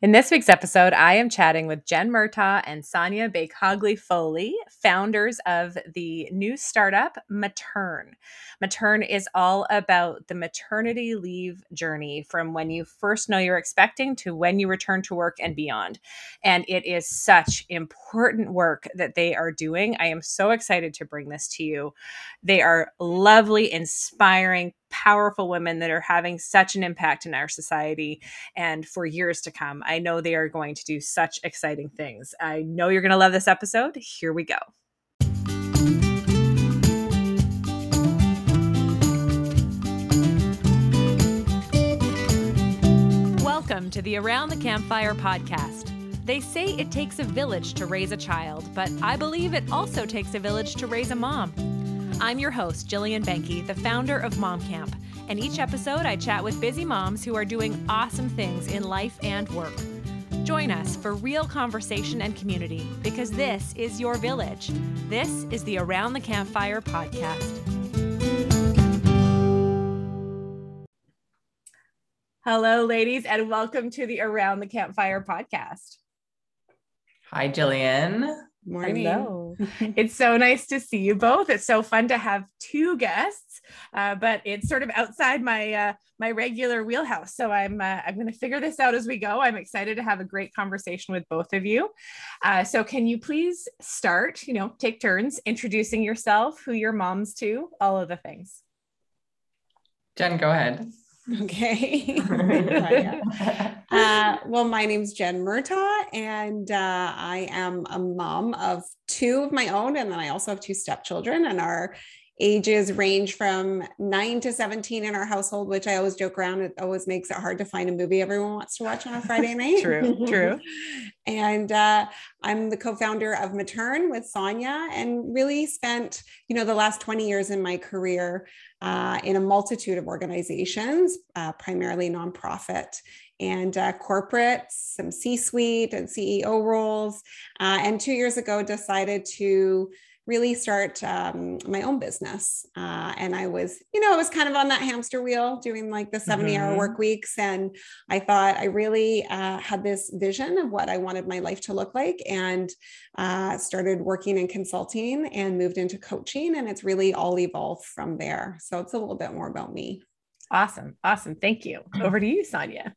In this week's episode, I am chatting with Jen Murtaugh and Sonia Bakogli Foley, founders of the new startup Matern. Matern is all about the maternity leave journey from when you first know you're expecting to when you return to work and beyond. And it is such important work that they are doing. I am so excited to bring this to you. They are lovely, inspiring, powerful women that are having such an impact in our society and for years to come. I know they are going to do such exciting things. I know you're going to love this episode. Here we go. Welcome to the Around the Campfire podcast. They say it takes a village to raise a child, but I believe it also takes a village to raise a mom. I'm your host, Jillian Benke, the founder of Mom Camp, and each episode I chat with busy moms who are doing awesome things in life and work. Join us for real conversation and community because this is your village. This is the Around the Campfire podcast. Hello, ladies, and welcome to the Around the Campfire podcast. Hi, Jillian. Morning. Hello. it's so nice to see you both. It's so fun to have two guests, uh, but it's sort of outside my uh, my regular wheelhouse. So I'm uh, I'm going to figure this out as we go. I'm excited to have a great conversation with both of you. Uh, so can you please start? You know, take turns introducing yourself, who your mom's to, all of the things. Jen, go ahead. Okay. uh, well, my name is Jen Murtaugh, and uh, I am a mom of two of my own, and then I also have two stepchildren, and our ages range from nine to 17 in our household, which I always joke around. It always makes it hard to find a movie everyone wants to watch on a Friday night. true, true. and uh, I'm the co-founder of Matern with Sonia and really spent, you know, the last 20 years in my career uh, in a multitude of organizations, uh, primarily nonprofit and uh, corporate, some C-suite and CEO roles. Uh, and two years ago, decided to really start um, my own business. Uh, and I was, you know, I was kind of on that hamster wheel doing like the 70 mm-hmm. hour work weeks. And I thought I really uh, had this vision of what I wanted my life to look like and uh, started working in consulting and moved into coaching. And it's really all evolved from there. So it's a little bit more about me. Awesome. Awesome. Thank you. Over to you, Sonia.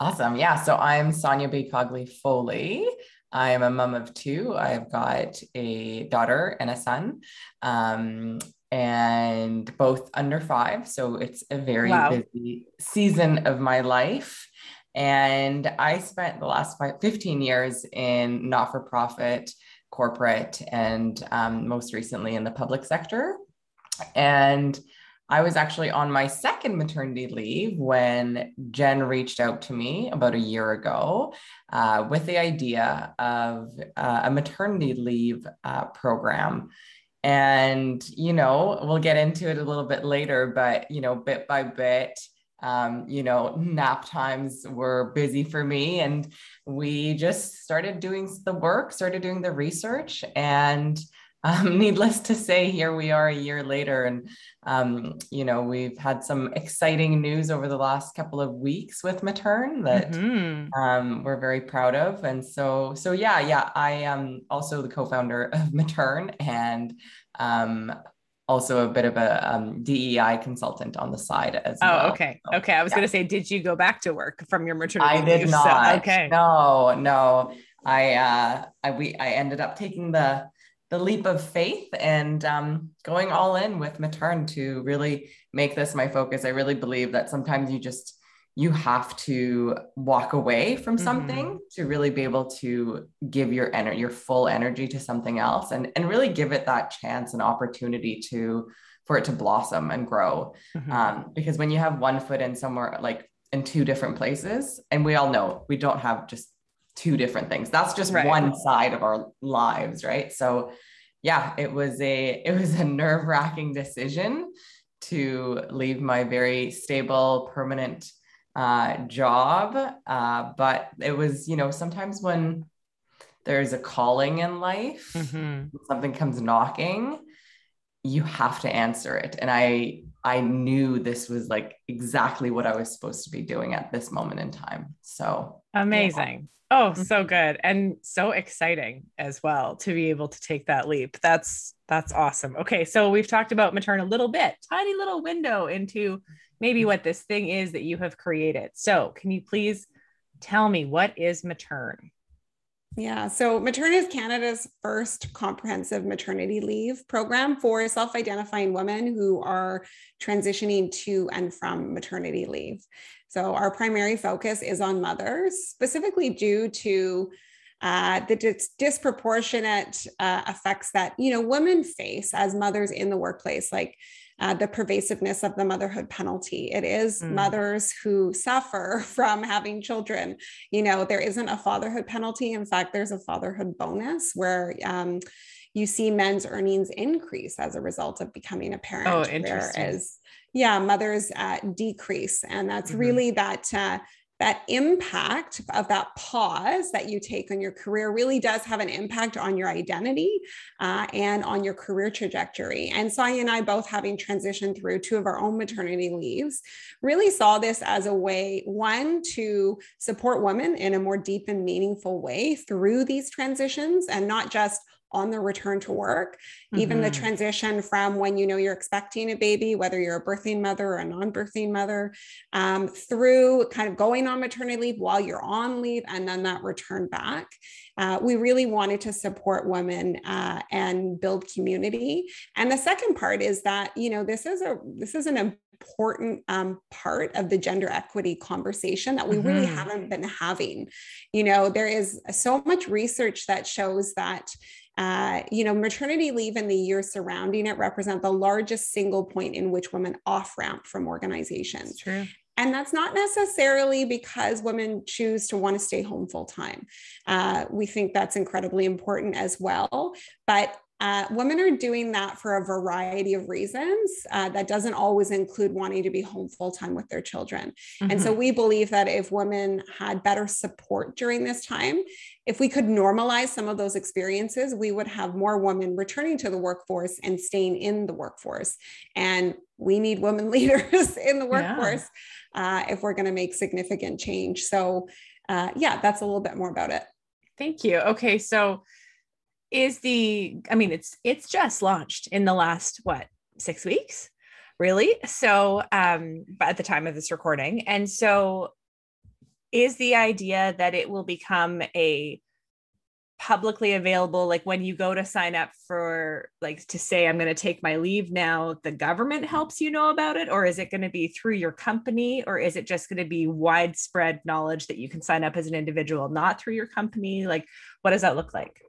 Awesome. Yeah. So I'm Sonia Bakogli Foley. I am a mom of two. I've got a daughter and a son, um, and both under five. So it's a very wow. busy season of my life. And I spent the last five, 15 years in not for profit, corporate, and um, most recently in the public sector. And I was actually on my second maternity leave when Jen reached out to me about a year ago uh, with the idea of uh, a maternity leave uh, program. And, you know, we'll get into it a little bit later, but, you know, bit by bit, um, you know, nap times were busy for me. And we just started doing the work, started doing the research, and um, needless to say, here we are a year later, and um, you know we've had some exciting news over the last couple of weeks with Matern that mm-hmm. um, we're very proud of. And so, so yeah, yeah, I am also the co-founder of Matern and um, also a bit of a um, DEI consultant on the side as oh, well. Oh, okay. So, okay. I was yeah. going to say, did you go back to work from your maternity? I did not. So, okay. No, no. I, uh, I, we, I ended up taking the the leap of faith and um, going all in with Matern to really make this my focus. I really believe that sometimes you just you have to walk away from mm-hmm. something mm-hmm. to really be able to give your energy, your full energy to something else, and and really give it that chance and opportunity to for it to blossom and grow. Mm-hmm. Um, because when you have one foot in somewhere like in two different places, and we all know we don't have just two different things. That's just right. one side of our lives, right? So yeah, it was a it was a nerve-wracking decision to leave my very stable permanent uh, job. Uh, but it was, you know, sometimes when there's a calling in life, mm-hmm. something comes knocking, you have to answer it. And I I knew this was like exactly what I was supposed to be doing at this moment in time. So amazing. Yeah. Oh, mm-hmm. so good and so exciting as well to be able to take that leap. That's that's awesome. Okay, so we've talked about matern a little bit, tiny little window into maybe what this thing is that you have created. So, can you please tell me what is matern? Yeah, so Matern is Canada's first comprehensive maternity leave program for self identifying women who are transitioning to and from maternity leave. So, our primary focus is on mothers, specifically due to uh, the dis- disproportionate uh, effects that you know women face as mothers in the workplace, like uh, the pervasiveness of the motherhood penalty. It is mm. mothers who suffer from having children. You know, there isn't a fatherhood penalty. In fact, there's a fatherhood bonus where um, you see men's earnings increase as a result of becoming a parent. Oh, interesting. Whereas, yeah, mothers uh, decrease. And that's mm-hmm. really that uh, that impact of that pause that you take on your career really does have an impact on your identity uh, and on your career trajectory. And Sonia and I, both having transitioned through two of our own maternity leaves, really saw this as a way, one, to support women in a more deep and meaningful way through these transitions and not just on the return to work, mm-hmm. even the mm-hmm. transition from when you know you're expecting a baby, whether you're a birthing mother or a non birthing mother, um, through kind of going on maternity leave while you're on leave and then that return back. Uh, we really wanted to support women uh, and build community. And the second part is that, you know, this is a this is an important um, part of the gender equity conversation that we mm-hmm. really haven't been having. You know, there is so much research that shows that uh, you know, maternity leave and the years surrounding it represent the largest single point in which women off ramp from organizations. true. And that's not necessarily because women choose to want to stay home full time. Uh, we think that's incredibly important as well. But uh, women are doing that for a variety of reasons. Uh, that doesn't always include wanting to be home full time with their children. Mm-hmm. And so mm-hmm. we believe that if women had better support during this time, if we could normalize some of those experiences, we would have more women returning to the workforce and staying in the workforce. And we need women leaders in the workforce yeah. uh, if we're going to make significant change. So, uh, yeah, that's a little bit more about it. Thank you. Okay. So, is the i mean it's it's just launched in the last what six weeks? Really? So um at the time of this recording. And so is the idea that it will become a publicly available like when you go to sign up for like to say i'm going to take my leave now the government helps you know about it? Or is it going to be through your company? Or is it just going to be widespread knowledge that you can sign up as an individual not through your company? Like what does that look like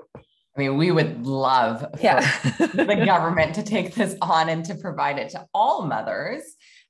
I mean, we would love yeah. the government to take this on and to provide it to all mothers.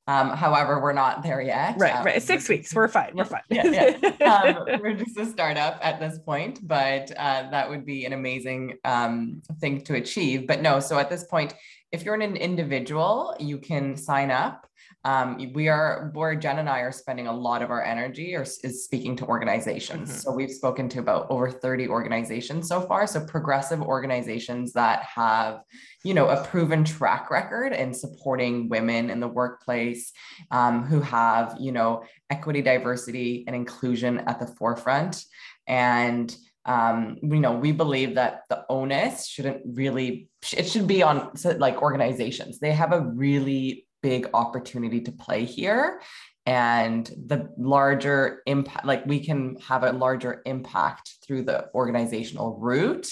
Um, however, we're not there yet. Right, um, right. Six weeks, we're fine. We're fine. yeah, yeah. Um, we're just a startup at this point, but uh, that would be an amazing um, thing to achieve. But no, so at this point, if you're an individual, you can sign up. Um, we are where Jen and I are spending a lot of our energy or is speaking to organizations. Mm-hmm. So we've spoken to about over 30 organizations so far. So progressive organizations that have, you know, a proven track record in supporting women in the workplace, um, who have, you know, equity, diversity, and inclusion at the forefront. And um, you know, we believe that the onus shouldn't really, it should be on like organizations. They have a really big opportunity to play here. And the larger impact like we can have a larger impact through the organizational route.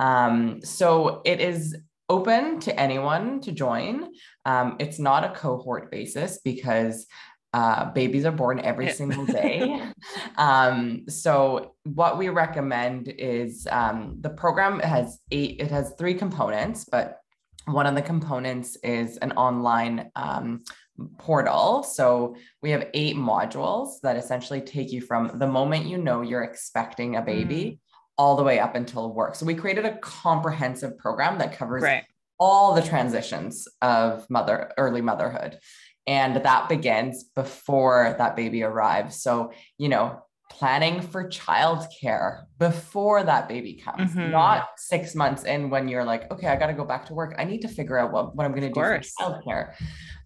Um, so it is open to anyone to join. Um, it's not a cohort basis because uh, babies are born every single day. um, so what we recommend is um, the program has eight, it has three components, but one of the components is an online um, portal. So we have eight modules that essentially take you from the moment you know you're expecting a baby mm. all the way up until work. So we created a comprehensive program that covers right. all the transitions of mother early motherhood. And that begins before that baby arrives. So, you know, planning for childcare before that baby comes, Mhm. not six months in when you're like, okay, I got to go back to work. I need to figure out what, what I'm going to do for childcare.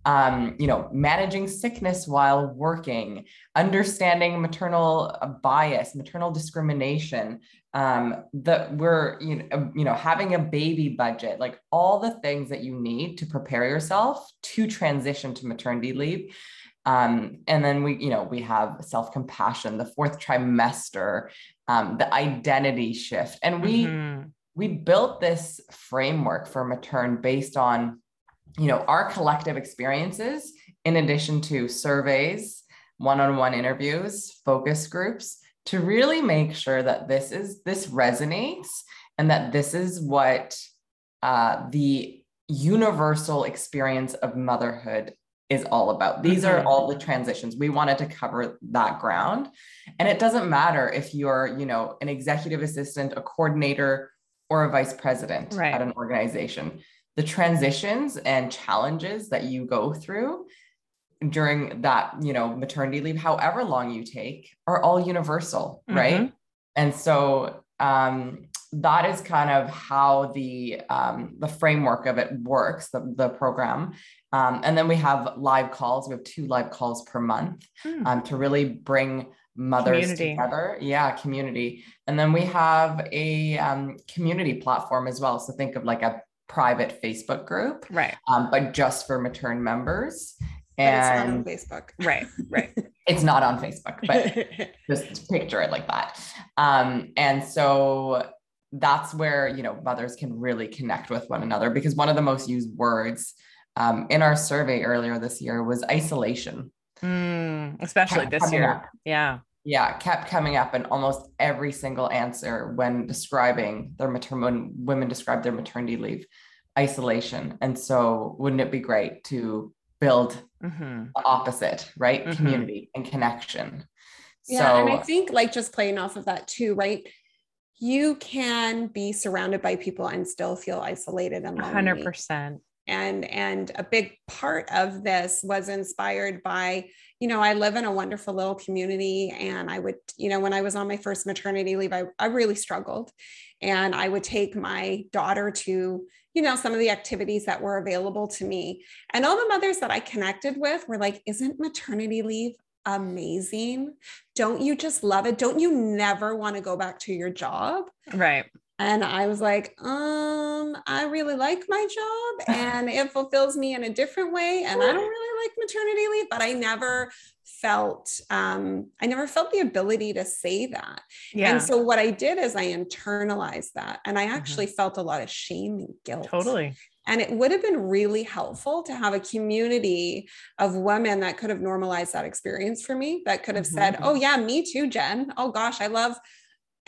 Um, you know, managing sickness while working, understanding maternal uh, bias, maternal discrimination, um, that we're, you know, uh, you know, having a baby budget, like all the things that you need to prepare yourself to transition to maternity leave um, and then we, you know, we have self-compassion, the fourth trimester, um, the identity shift. And we Mhm. we built this framework for matern based on, you know, our collective experiences, in addition to surveys, one-on-one interviews, focus groups, to really make sure that this is this resonates and that this is what uh, the universal experience of motherhood is all about. These are all the transitions. We wanted to cover that ground. And it doesn't matter if you're, you know, an executive assistant, a coordinator, or a vice president Right. at an organization. The transitions and challenges that you go through during that, you know, maternity leave, however long you take, are all universal, right? And so um, that is kind of how the um, the framework of it works, the, the program. Um, and then we have live calls. We have two live calls per month Hmm. um, to really bring mothers Community. together. Yeah, community. And then we have a um, community platform as well. So think of like a private Facebook group, Right, um, but just for matern members. But it's not on Facebook. right, right. it's not on Facebook, but just picture it like that. Um, and so that's where you know mothers can really connect with one another because one of the most used words um, in our survey earlier this year was isolation. Mm, especially Kept this year. up. Yeah. Yeah, kept coming up in almost every single answer when describing their matern when women describe their maternity leave, isolation. And so, wouldn't it be great to build hmm the opposite, right? Mhm. Community and connection. Yeah, so, and I think like just playing off of that too, right? You can be surrounded by people and still feel isolated and A lonely. hundred percent. And and a big part of this was inspired by you know i live in a wonderful little community and i would you know when i was on my first maternity leave i, I really struggled. And i would take my daughter to you know some of the activities that were available to me. And all the mothers that i connected with were like isn't maternity leave amazing? Don't you just love it? Don't you never want to go back to your job? Right. And I was like, um, I really like my job and it fulfills me in a different way. And I don't really like maternity leave, but I never felt um, I never felt the ability to say that. Yeah. And so what I did is I internalized that and I actually felt a lot of shame and guilt. totally. And it would have been really helpful to have a community of women that could have normalized that experience for me, that could have said, Mhm. Oh, yeah, me too, Jen. Oh, gosh, I love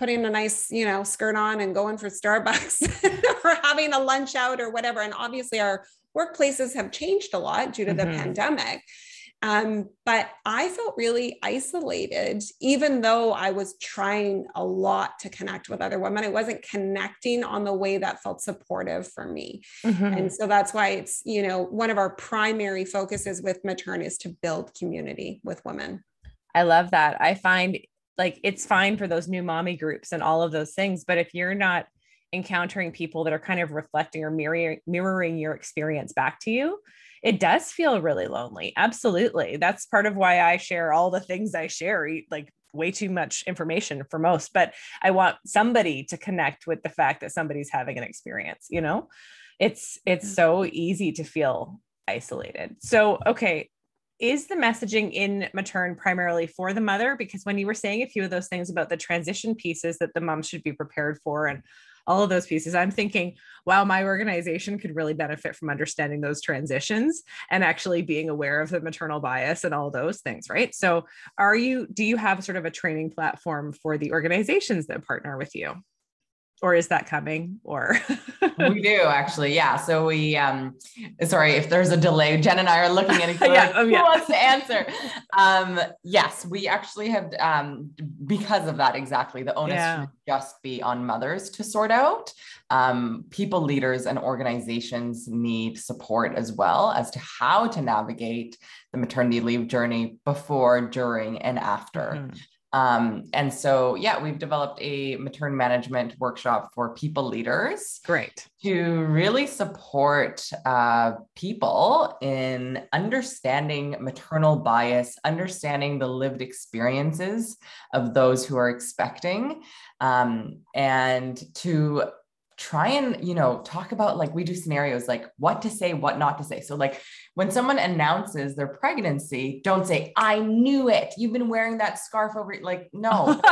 putting a nice, you know, skirt on and going for Starbucks or having a lunch out or whatever. And obviously, our workplaces have changed a lot due to the Mhm. pandemic. Um, but I felt really isolated, even though I was trying a lot to connect with other women. I wasn't connecting on the way that felt supportive for me. Mhm. And so that's why it's, you know, one of our primary focuses with Matern is to build community with women. I love that. I find like it's fine for those new mommy groups and all of those things, but if you're not encountering people that are kind of reflecting or mirroring mirroring your experience back to you, it does feel really lonely. Absolutely. That's part of why I share all the things I share, like way too much information for most, but I want somebody to connect with the fact that somebody's having an experience, you know? It's it's mm. so easy to feel isolated. So, okay, is the messaging in matern primarily for the mother? Because when you were saying a few of those things about the transition pieces that the mom should be prepared for and all of those pieces i'm thinking wow my organization could really benefit from understanding those transitions and actually being aware of the maternal bias and all those things right? So are you do you have sort of a training platform for the organizations that partner with you or is that coming or we do actually yeah so we um sorry if there's a delay jen and i are looking at each other Yeah, like, oh, who yeah. wants to answer um yes we actually have um because of that exactly the onus Yeah. should just be on mothers to sort out um people leaders and organizations need support as well as to how to navigate the maternity leave journey before during and after Mhm. Um, and so, yeah, we've developed a maternal management workshop for people leaders. Great. To really support uh, people in understanding maternal bias, understanding the lived experiences of those who are expecting, um, and to try and you know talk about like we do scenarios like what to say what not to say. So like when someone announces their pregnancy don't say i knew it. You've been wearing that scarf over like no.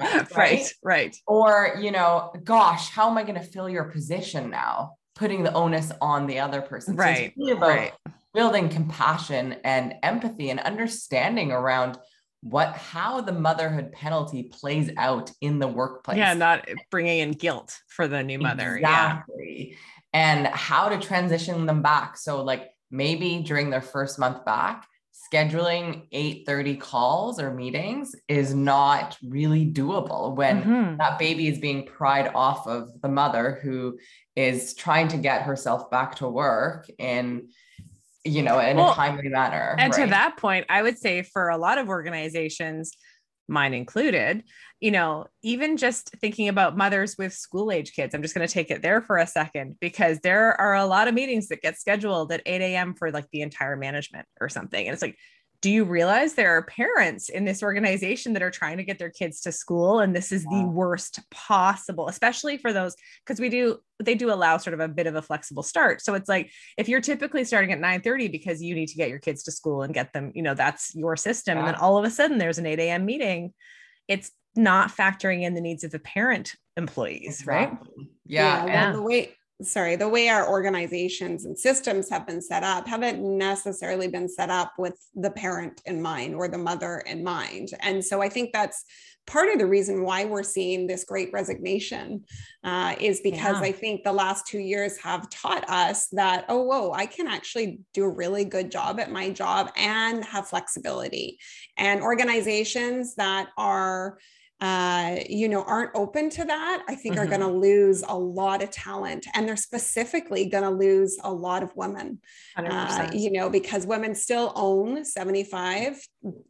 Right? right? right. Or you know gosh how am i going to fill your position now? Putting the onus on the other person. Right so really about right. building compassion and empathy and understanding around what how the motherhood penalty plays out in the workplace. Yeah, not bringing in guilt for the new mother. Exactly. Yeah. And how to transition them back. So like maybe during their first month back, scheduling 8:30 calls or meetings is not really doable when mm-hmm. that baby is being pried off of the mother who is trying to get herself back to work and you know, in well, a timely manner. And right? to that point, I would say for a lot of organizations, mine included, you know, even just thinking about mothers with school age kids, I'm just going to take it there for a second because there are a lot of meetings that get scheduled at 8 a.m. for like the entire management or something. And it's like, do you realize there are parents in this organization that are trying to get their kids to school and this is the worst possible especially for those because we do they do allow sort of a bit of a flexible start so it's like if you're typically starting at 9 30 because you need to get your kids to school and get them you know that's your system yeah. and then all of a sudden there's an 8 a.m meeting it's not factoring in the needs of the parent employees exactly. right yeah, yeah, and the way sorry, the way our organizations and systems have been set up haven't necessarily been set up with the parent in mind or the mother in mind. And so I think that's part of the reason why we're seeing this great resignation uh, is because yeah. I think the last two years have taught us that, oh, whoa, I can actually do a really good job at my job and have flexibility. And organizations that are uh, you know, aren't open to that, I think mm-hmm. are going to lose a lot of talent. And they're specifically going to lose a lot of women, uh, you know, because women still own 75%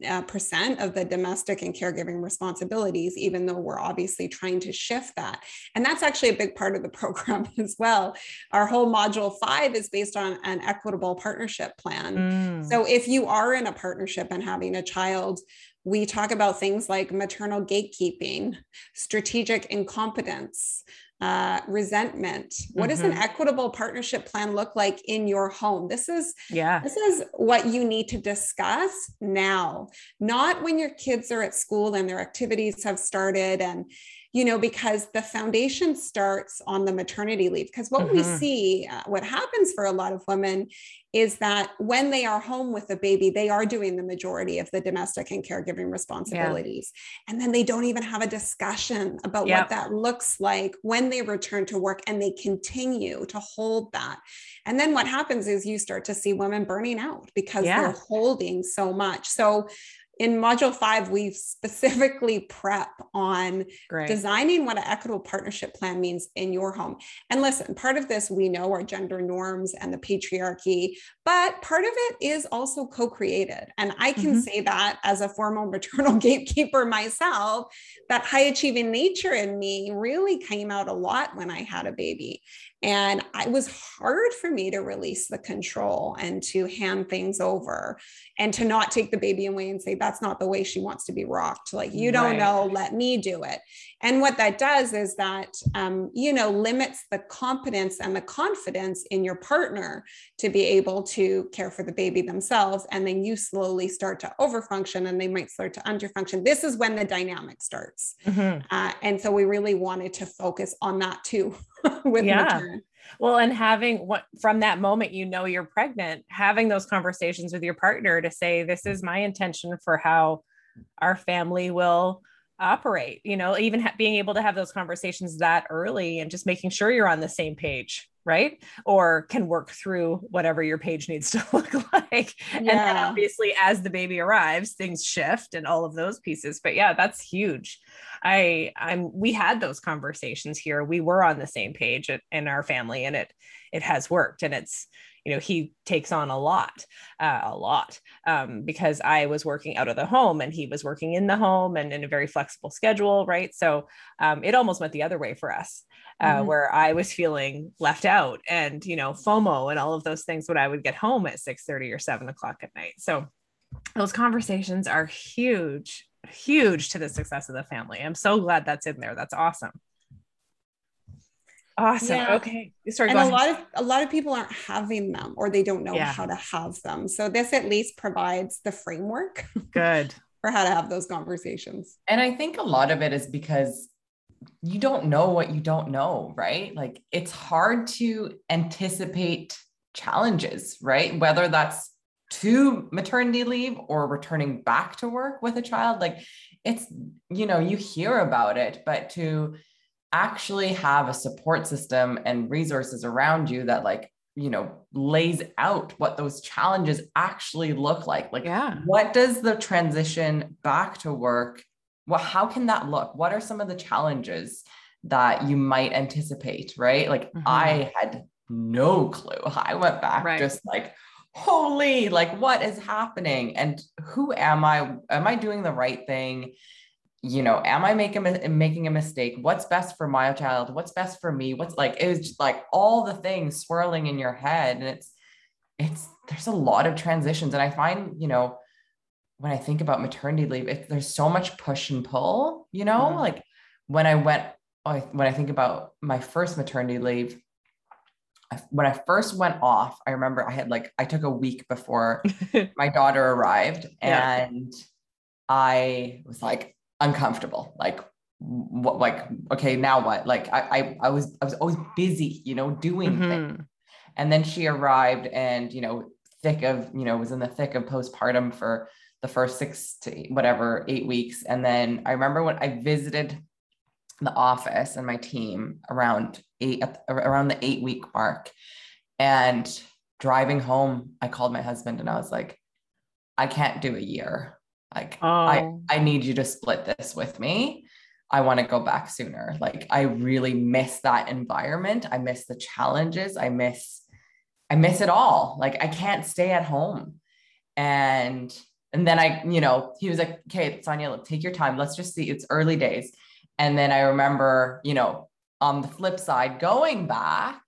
uh, percent of the domestic and caregiving responsibilities, even though we're obviously trying to shift that. And that's actually a big part of the program as well. Our whole module five is based on an equitable partnership plan. Mm. So if you are in a partnership and having a child, we talk about things like maternal gatekeeping, strategic incompetence, uh, resentment. What mm-hmm. does an mm-hmm. equitable partnership plan look like in your home? This is yeah. This is what you need to discuss now, not when your kids are at school and their activities have started and you know, because the foundation starts on the maternity leave. Because what mm-hmm. we see, uh, what happens for a lot of women is that when they are home with the baby, they are doing the majority of the domestic and caregiving responsibilities. Yeah. And then they don't even have a discussion about yep. what that looks like when they return to work and they continue to hold that. And then what happens is you start to see women burning out because yeah. they're holding so much. So in module five, we specifically prep on Great. designing what an equitable partnership plan means in your home. And listen, part of this we know are gender norms and the patriarchy, but part of it is also co created. And I can mm-hmm. say that as a former maternal gatekeeper myself, that high achieving nature in me really came out a lot when I had a baby. And it was hard for me to release the control and to hand things over and to not take the baby away and say, that's not the way she wants to be rocked. Like, you don't right. know, let me do it. And what that does is that, um, you know, limits the competence and the confidence in your partner to be able to care for the baby themselves. And then you slowly start to overfunction and they might start to underfunction. This is when the dynamic starts. Mm-hmm. Uh, and so we really wanted to focus on that too with yeah. maternity. Well, and having what from that moment you know you're pregnant, having those conversations with your partner to say, This is my intention for how our family will operate, you know, even ha- being able to have those conversations that early and just making sure you're on the same page right? Or can work through whatever your page needs to look like. Yeah. and then obviously as the baby arrives things shift and all of those pieces. But yeah that's huge. I i'm we had those conversations here. We were on the same page in our family and it it has worked. And it's you know he takes on a lot uh, a lot um, because i was working out of the home and he was working in the home and in a very flexible schedule right? So um, it almost went the other way for us uh, mm-hmm. where i was feeling left out and you know fomo and all of those things when i would get home at 6 30 or 7 o'clock at night. So those conversations are huge huge to the success of the family. I'm so glad that's in there. That's awesome Awesome. Yeah. Okay. Sorry. And a lot of a lot of people aren't having them or they don't know yeah. how to have them. So this at least provides the framework. Good. for how to have those conversations. And I think a lot of it is because you don't know what you don't know, right? Like it's hard to anticipate challenges, right? Whether that's to maternity leave or returning back to work with a child, like it's, you know, you hear about it, but to actually have a support system and resources around you that like you know lays out what those challenges actually look like. Like yeah. what does the transition back to work well how can that look? What are some of the challenges that you might anticipate right? Like mm-hmm. i had no clue. I went back right. just like holy like what is happening? And who am i? Am i doing the right thing you know, am I making a, making a mistake? What's best for my child? What's best for me? What's like it was just like all the things swirling in your head, and it's it's there's a lot of transitions, and I find you know when I think about maternity leave, it, there's so much push and pull. You know, mm-hmm. like when I went when I think about my first maternity leave, when I first went off, I remember I had like I took a week before my daughter arrived, yeah. and I was like, uncomfortable. Like, what, like, okay, now what? Like, I, I, I was, I was always busy, you know, doing mm-hmm. things. And then she arrived and, you know, thick of, you know, was in the thick of postpartum for the first six to whatever, eight weeks. And then I remember when I visited the office and my team around eight, around the eight week mark. And driving home, I called my husband and I was like, I can't do a year. Like oh. I I need you to split this with me. I want to go back sooner. Like I really miss that environment. I miss the challenges. I miss I miss it all. Like I can't stay at home. And and then I, you know, he was like, "Okay, Sonia, take your time. Let's just see. It's early days." And then I remember, you know, on the flip side, going back,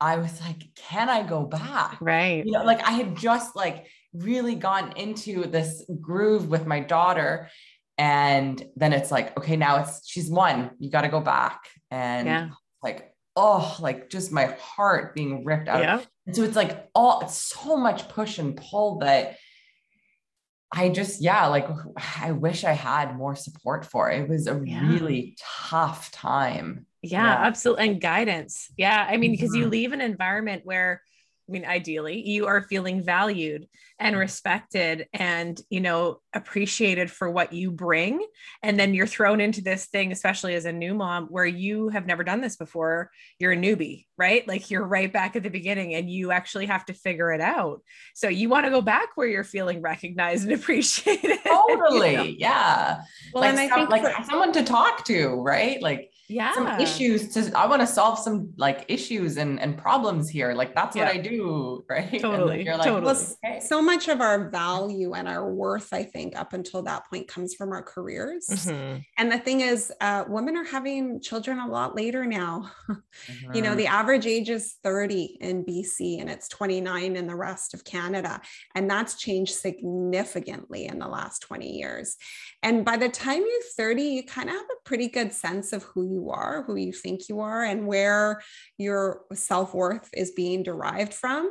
I was like, "Can I go back?" Right. You know, like I had just like really gotten into this groove with my daughter and then it's like okay now it's she's one you got to go back and yeah. like oh like just my heart being ripped out yeah. and so it's like all it's so much push and pull that I just, yeah, like I wish I had more support for it. It was a yeah. really tough time. Yeah, yeah, absolutely. And guidance. Yeah. I mean, because mm-hmm. you leave an environment where I mean, ideally, you are feeling valued and mm-hmm. respected and, you know, appreciated for what you bring. And then you're thrown into this thing, especially as a new mom, where you have never done this before. You're a newbie, right? Like you're right back at the beginning and you actually have to figure it out. So you want to go back where you're feeling recognized and appreciated. Totally. You know? Yeah. Well, like, and I some, think like for- someone to talk to, right? Like, yeah some issues to i want to solve some like issues and and problems here like that's yeah. what i do right totally you're like totally. Well, okay. so much of our value and our worth i think up until that point comes from our careers mm-hmm. and the thing is uh, women are having children a lot later now mm-hmm. you know mm-hmm. the average age is 30 in bc and it's 29 in the rest of canada and that's changed significantly in the last 20 years and by the time you're 30 you kind of have a pretty good sense of who you you are, who you think you are, and where your self worth is being derived from.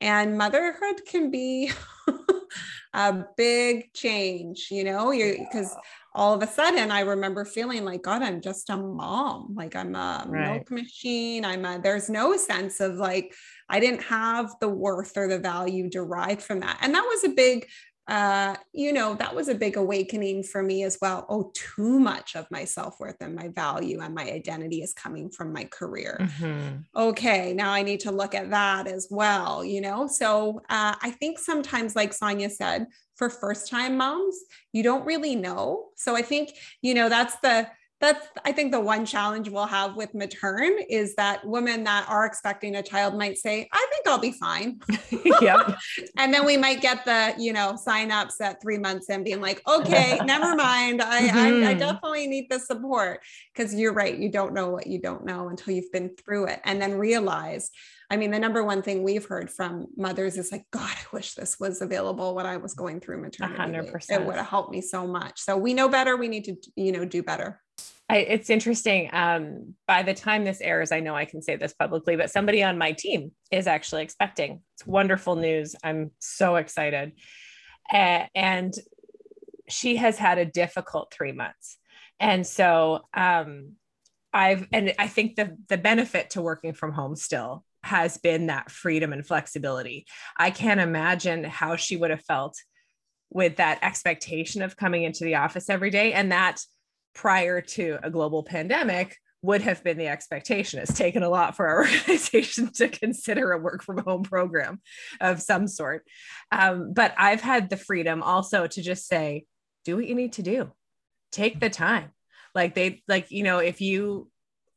And motherhood can be a big change, you know, because all of a sudden I remember feeling like, God, I'm just a mom. Like I'm a right. milk machine. I'm a, there's no sense of like, I didn't have the worth or the value derived from that. And that was a big uh, you know, that was a big awakening for me as well. Oh, too much of my self worth and my value and my identity is coming from my career. Mm-hmm. Okay, now I need to look at that as well, you know? So uh, I think sometimes, like Sonia said, for first time moms, you don't really know. So I think, you know, that's the, that's I think the one challenge we'll have with matern is that women that are expecting a child might say, I think I'll be fine. yep. and then we might get the, you know, sign-ups at three months and being like, okay, never mind. I, mm-hmm. I, I mm-hmm. definitely need the support. Cause you're right. You don't know what you don't know until you've been through it and then realize I mean, the number one thing we've heard from mothers is like, God, I wish this was available when I was going through maternity. 100%. It would have helped me so much. So we know better. We need to, you know, do better. I, it's interesting. Um, by the time this airs, I know I can say this publicly, but somebody on my team is actually expecting. It's wonderful news. I'm so excited. Uh, and she has had a difficult three months. And so um, I've, and I think the, the benefit to working from home still has been that freedom and flexibility. I can't imagine how she would have felt with that expectation of coming into the office every day. And that prior to a global pandemic would have been the expectation. It's taken a lot for our organization to consider a work from home program of some sort. Um, but I've had the freedom also to just say, do what you need to do, take the time. Like they, like, you know, if you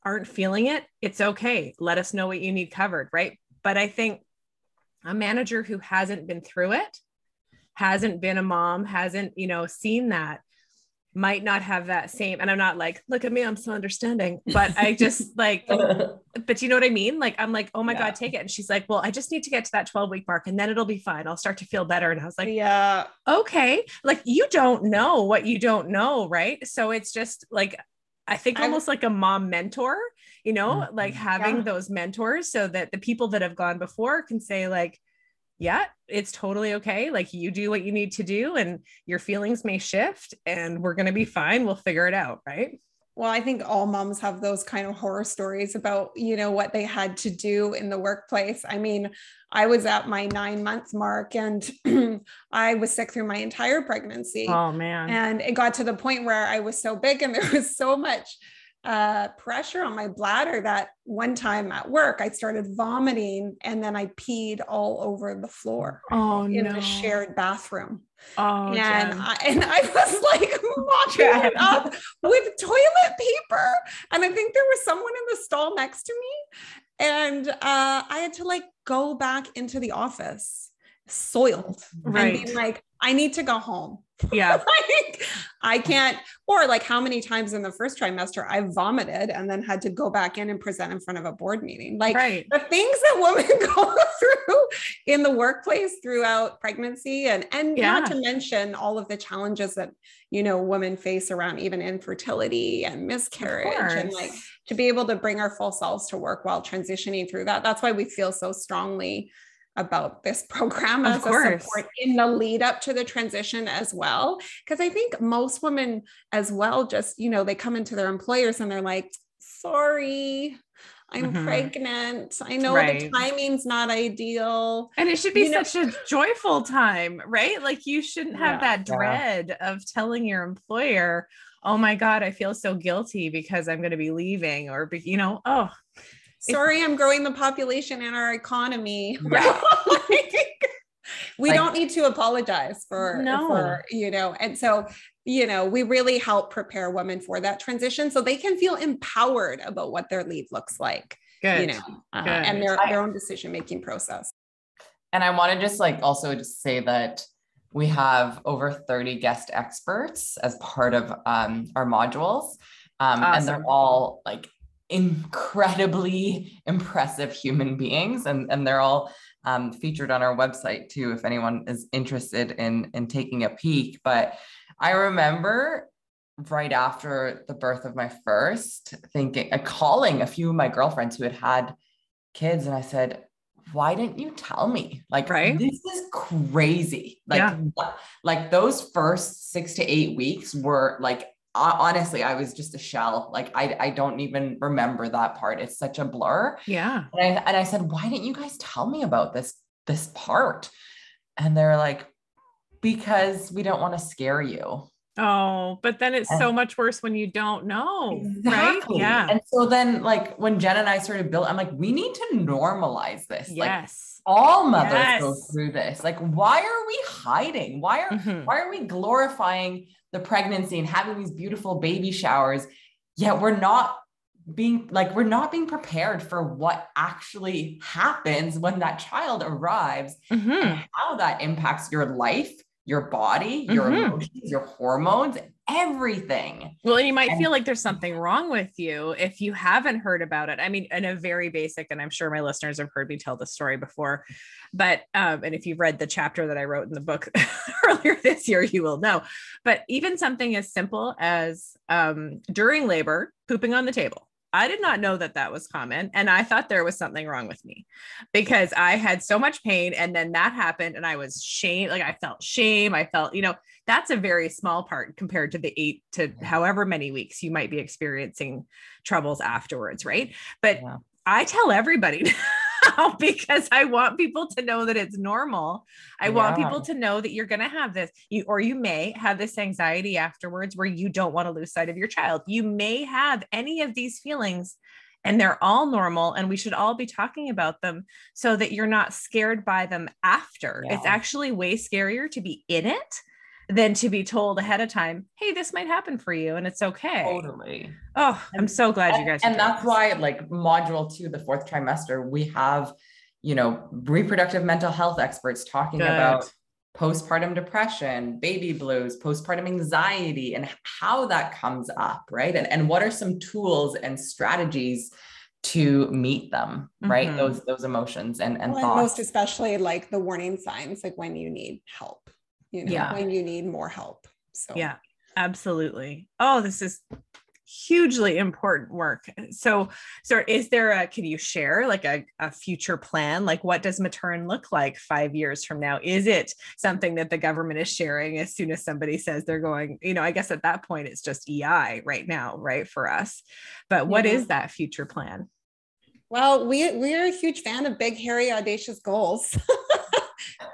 aren't feeling it, it's okay. Let us know what you need covered, right? But I think a manager who hasn't been through it, hasn't been a mom, hasn't, you know, seen that might not have that same and i'm not like look at me i'm so understanding but i just like but you know what i mean? Like i'm like oh my yeah. god take it. And she's like well i just need to get to that 12 week mark and then it'll be fine. I'll start to feel better. And i was like yeah. Okay. Like you don't know what you don't know right? So it's just like I think almost like a mom mentor, you know, mm-hmm. like having yeah. those mentors so that the people that have gone before can say, like, yeah, it's totally okay. Like, you do what you need to do, and your feelings may shift, and we're going to be fine. We'll figure it out. Right. Well, I think all moms have those kind of horror stories about, you know, what they had to do in the workplace. I mean, I was at my nine months mark and I was sick through my entire pregnancy. Oh, man. And it got to the point where I was so big and there was so much uh, pressure on my bladder that one time at work I started vomiting and then I peed all over the floor oh, in no. the shared bathroom. Oh, and I, and I was like mopping it up with toilet paper. And I think there was someone in the stall next to me. And uh, I had to like go back into the office soiled right. and be like, I need to go home. Yeah. like, I can't, or like how many times in the first trimester I vomited and then had to go back in and present in front of a board meeting. Like right. the things that women go through in the workplace throughout pregnancy and and yeah. not to mention all of the challenges that you know women face around even infertility and miscarriage and like to be able to bring our full selves to work while transitioning through that. That's why we feel so strongly about this program of as course. a support in the lead up to the transition as well. Because I think most women as well, just, you know, they come into their employers and they're like, sorry, I'm mm-hmm. pregnant. I know right. the timing's not ideal. And it should be you such know- a joyful time, right? Like you shouldn't have yeah, that dread yeah. of telling your employer, oh my God, I feel so guilty because I'm going to be leaving or, be, you know, oh, sorry i'm growing the population and our economy yeah. we like, don't need to apologize for no for, you know and so you know we really help prepare women for that transition so they can feel empowered about what their leave looks like Good. you know uh, and their, their own decision making process and i want to just like also just say that we have over 30 guest experts as part of um, our modules um, awesome. and they're all like incredibly impressive human beings and, and they're all um, featured on our website too if anyone is interested in in taking a peek. But i remember right after the birth of my first thinking uh, calling a few of my girlfriends who had had kids and i said why didn't you tell me? Like right. this is crazy. Like yeah. like those first six to eight weeks were like honestly i was just a shell like i i don't even remember that part it's such a blur yeah and i, and I said why didn't you guys tell me about this this part and they're like because we don't want to scare you Oh, but then it's and so much worse when you don't know. Exactly. Right? Yeah. And so then, like, when Jen and I started building, I'm like, we need to normalize this. Yes. Like, all mothers yes. go through this. Like, why are we hiding? Why are mm-hmm. why are we glorifying the pregnancy and having these beautiful baby showers yet we're not being like we're not being prepared for what actually happens when that child arrives Mhm. and how that impacts your life your body your Mhm. emotions your hormones everything Well, and you might And- feel like there's something wrong with you if you haven't heard about it. I mean, in a very basic, and I'm sure my listeners have heard me tell the story before, but um, and if you've read the chapter that I wrote in the book earlier this year, you will know. But even something as simple as um, during labor, pooping on the table. I did not know that that was common. And I thought there was something wrong with me because I had so much pain. And then that happened and I was shame. Like I felt shame. I felt, you know, that's a very small part compared to the eight to however many weeks you might be experiencing troubles afterwards. Right. But Yeah. I tell everybody now because I want people to know that it's normal. I want people to know that you're going to have this, you or you may have this anxiety afterwards where you don't want to lose sight of your child. You may have any of these feelings and they're all normal and we should all be talking about them so that you're not scared by them after. It's actually way scarier to be in it than to be told ahead of time, "Hey, this might happen for you and it's okay." totally Oh, I'm so glad you guys and that's this. why like module two the fourth trimester we have you know reproductive mental health experts talking Good. about postpartum depression baby blues postpartum anxiety and how that comes up right and, and what are some tools and strategies to meet them right Mhm. those those emotions and and Well, and most especially like the warning signs, like when you need help, you know, Yeah. when you need more help. So Yeah, absolutely. Oh, this is hugely important work. So, so is there a, can you share like a, a future plan? Like what does Matern look like five years from now? Is it something that the government is sharing as soon as somebody says they're going, you know, I guess at that point it's just EI right now, right? For us. But what Yeah. is that future plan? Well, we we're a huge fan of big, hairy, audacious goals.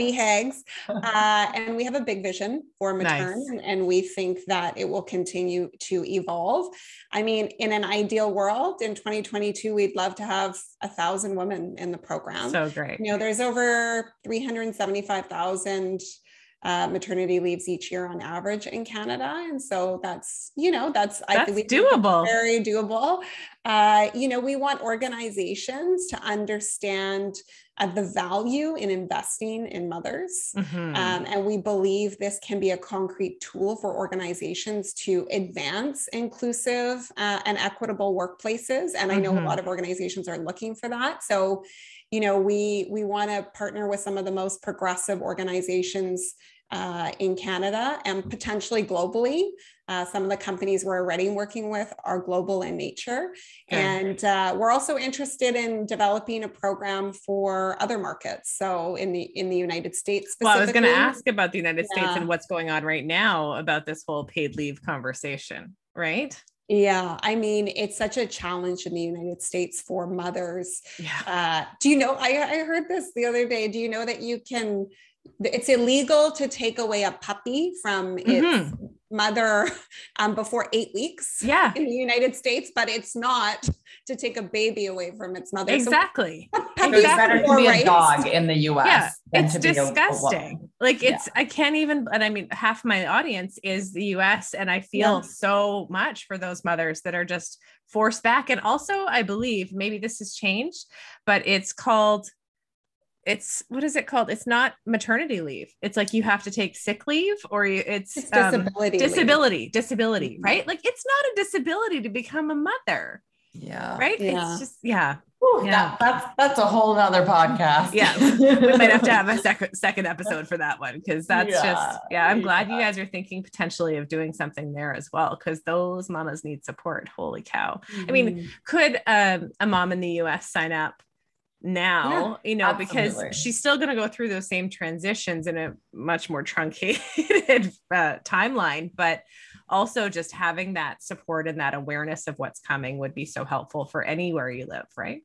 BHAGs. Uh, and we have a big vision for Matern, Nice. and, and we think that it will continue to evolve. I mean, in an ideal world, in 2022, we'd love to have a thousand women in the program. So great. you know, there's over 375,000 uh, maternity leaves each year on average in Canada. And so that's, you know, that's, I That's believe doable. very doable. Uh, you know, we want organizations to understand uh, the value in investing in mothers. Mhm. Um, and we believe this can be a concrete tool for organizations to advance inclusive uh, and equitable workplaces. And I know Mhm. a lot of organizations are looking for that. So, you know, we we want to partner with some of the most progressive organizations uh, in Canada and potentially globally. Uh, some of the companies we're already working with are global in nature. And uh, we're also interested in developing a program for other markets. So in the in the United States, specifically. Well, I was going to ask about the United States and what's going on right now about this whole paid leave conversation, right? Yeah, I mean, it's such a challenge in the United States for mothers. Yeah. Uh, do you know? I, I heard this the other day. Do you know that you can? It's illegal to take away a puppy from its mother um, before eight weeks Yeah. in the United States, but it's not to take a baby away from its mother. Exactly. So puppies it's better to be a dog in the US Yeah, than it's to be a- a woman. disgusting. like it's I can't even and I mean half my audience is the US and I feel Yeah. so much for those mothers that are just forced back and also I believe maybe this has changed but it's called it's what is it called? It's not maternity leave. It's like you have to take sick leave or you, it's, It's um, disability. leave. disability, disability, Mhm. right? Like it's not a disability to become a mother, yeah right? Yeah. It's just yeah. Whew, Yeah. that, that's that's a whole nother podcast Yeah, we might have to have a second second episode for that one because that's Yeah, just yeah i'm glad you guys are thinking potentially of doing something there as well because those mamas need support holy cow i mean Mhm. could um, a mom in the us sign up now you know because she's still going to go through those same transitions in a much more truncated uh, timeline but also just having that support and that awareness of what's coming would be so helpful for anywhere you live right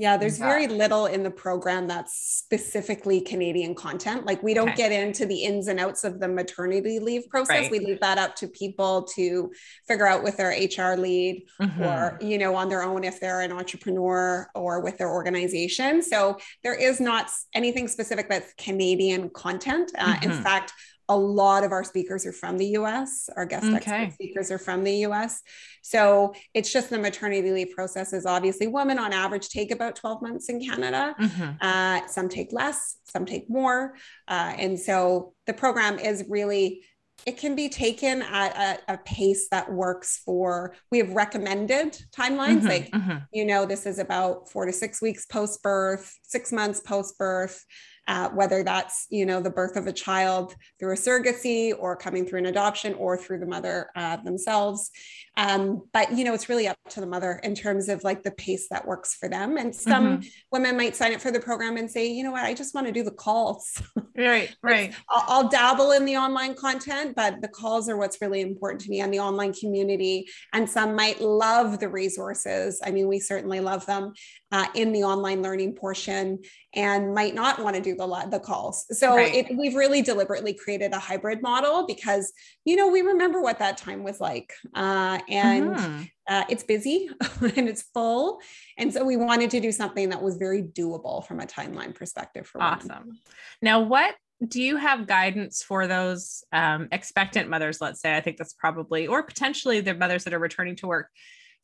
Yeah, there's Yeah. very little in the program that's specifically Canadian content. Like we don't Okay. get into the ins and outs of the maternity leave process. Right. We leave that up to people to figure out with their HR lead Mhm. or, you know, on their own if they're an entrepreneur or with their organization. So there is not anything specific that's Canadian content. Uh, In Mhm. fact, a lot of our speakers are from the US. Our guest okay. speakers are from the US. So it's just the maternity leave process is obviously women on average take about 12 months in Canada. Mm-hmm. Uh, some take less, some take more. Uh, and so the program is really it can be taken at a, a, pace that works for we have recommended timelines mm-hmm, like mm-hmm. you know this is about four to six weeks post birth six months post birth uh, whether that's you know the birth of a child through a surrogacy or coming through an adoption or through the mother uh, themselves. Um, but you know it's really up to the mother in terms of like the pace that works for them. And some mm-hmm. women might sign up for the program and say you know what? I just want to do the calls. Right right. I'll, I'll dabble in the online content but the calls are what's really important to me and the online community. And some might love the resources. I mean we certainly love them uh, in the online learning portion and might not want to do the, the calls. So right. it, we've really deliberately created a hybrid model because, you know, we remember what that time was like. Uh, and mm-hmm. uh, it's busy and it's full. And so we wanted to do something that was very doable from a timeline perspective for Awesome. Women. Now, what do you have guidance for those um, expectant mothers let's say i think that's probably or potentially the mothers that are returning to work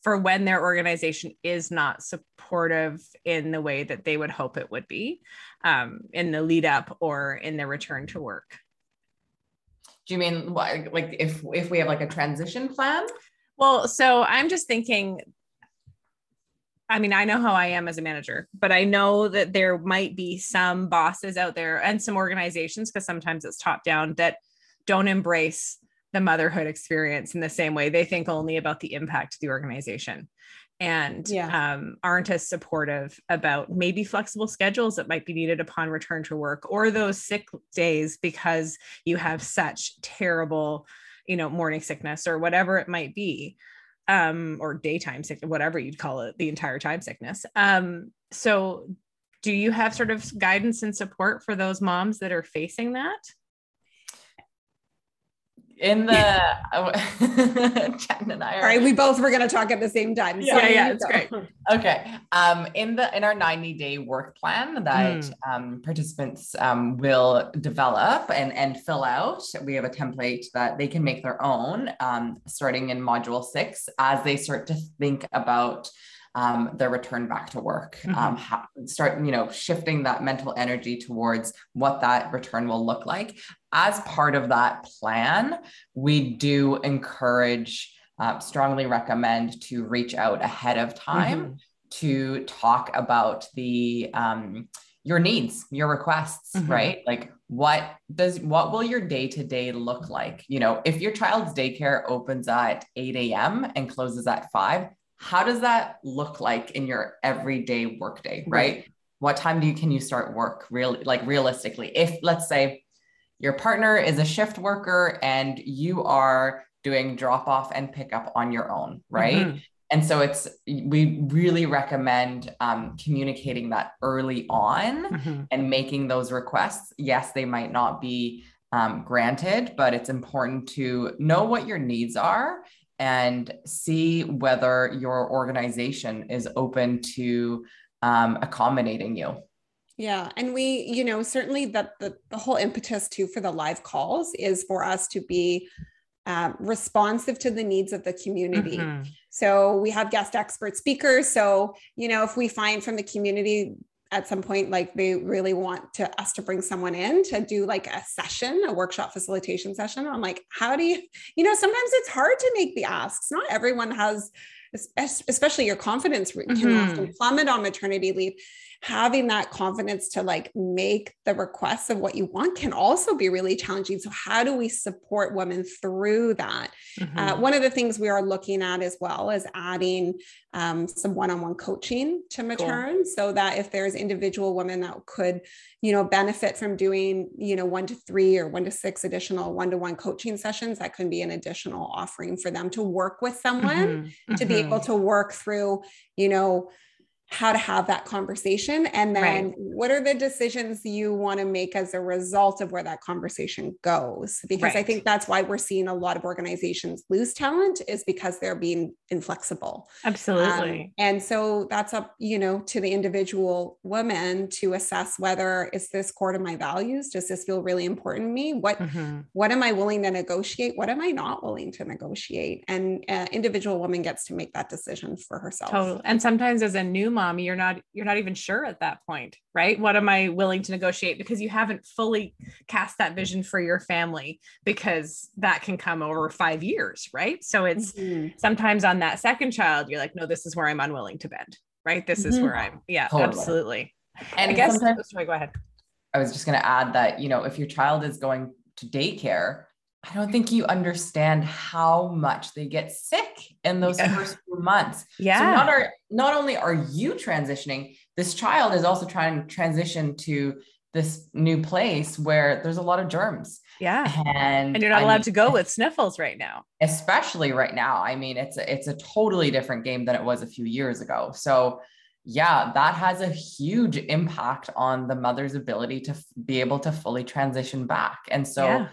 for when their organization is not supportive in the way that they would hope it would be um, in the lead up or in the return to work. Do you mean like if if we have like a transition plan? Well, so I'm just thinking I mean, I know how I am as a manager, but I know that there might be some bosses out there and some organizations because sometimes it's top down that don't embrace the motherhood experience in the same way. They think only about the impact to the organization and yeah. um, aren't as supportive about maybe flexible schedules that might be needed upon return to work or those sick days because you have such terrible, you know, morning sickness or whatever it might be. Um, or daytime sickness, whatever you'd call it, the entire time sickness. Um, so do you have sort of guidance and support for those moms that are facing that? In the Jen and I are, all right we both were going to talk at the same time yeah so yeah it's great okay um in the in our 90 day work plan that mm. um, participants um, will develop and and fill out we have a template that they can make their own um, starting in module six as they start to think about um, their return back to work. Mm-hmm. Um, ha- start, you know, shifting that mental energy towards what that return will look like. As part of that plan, we do encourage, uh, strongly recommend to reach out ahead of time mm-hmm. to talk about the um, your needs, your requests, mm-hmm. right? Like what does what will your day to day look like? You know, if your child's daycare opens at 8 a.m. and closes at 5, how does that look like in your everyday workday, right? right? What time do you can you start work really like realistically? If let's say your partner is a shift worker and you are doing drop off and pick up on your own, right? Mm-hmm. And so it's we really recommend um, communicating that early on mm-hmm. and making those requests. Yes, they might not be um, granted, but it's important to know what your needs are and see whether your organization is open to um, accommodating you. Yeah. And we, you know, certainly that the, the whole impetus too for the live calls is for us to be um, responsive to the needs of the community. Mm-hmm. So we have guest expert speakers. So, you know, if we find from the community at some point like they really want to us to bring someone in to do like a session a workshop facilitation session i'm like how do you you know sometimes it's hard to make the asks not everyone has especially your confidence can mm-hmm. often plummet on maternity leave having that confidence to like make the requests of what you want can also be really challenging. So, how do we support women through that? Uh, mm-hmm. Uh, one of the things we are looking at as well is adding um, some one-on-one coaching to matern, cool. so that if there's individual women that could, you know, benefit from doing, you know, one to three or one to six additional one-to-one coaching sessions, that can be an additional offering for them to work with someone mm-hmm. to mm-hmm. be able to work through, you know how to have that conversation and then right. what are the decisions you want to make as a result of where that conversation goes because right. i think that's why we're seeing a lot of organizations lose talent is because they're being inflexible absolutely um, and so that's up you know to the individual woman to assess whether is this core to my values does this feel really important to me what mm-hmm. what am i willing to negotiate what am i not willing to negotiate and uh, individual woman gets to make that decision for herself totally. and sometimes as a new mom you're not you're not even sure at that point right what am i willing to negotiate because you haven't fully cast that vision for your family because that can come over 5 years right so it's mm-hmm. sometimes on that second child you're like no this is where i'm unwilling to bend right this mm-hmm. is where i'm yeah totally. absolutely and I guess sorry go ahead I was just going to add that you know if your child is going to daycare I don't think you understand how much they get sick in those yeah. first few months. Yeah. So not are not only are you transitioning, this child is also trying to transition to this new place where there's a lot of germs. Yeah. And and you're not I allowed mean, to go with sniffles right now. Especially right now. I mean, it's a, it's a totally different game than it was a few years ago. So yeah, that has a huge impact on the mother's ability to f- be able to fully transition back. And so yeah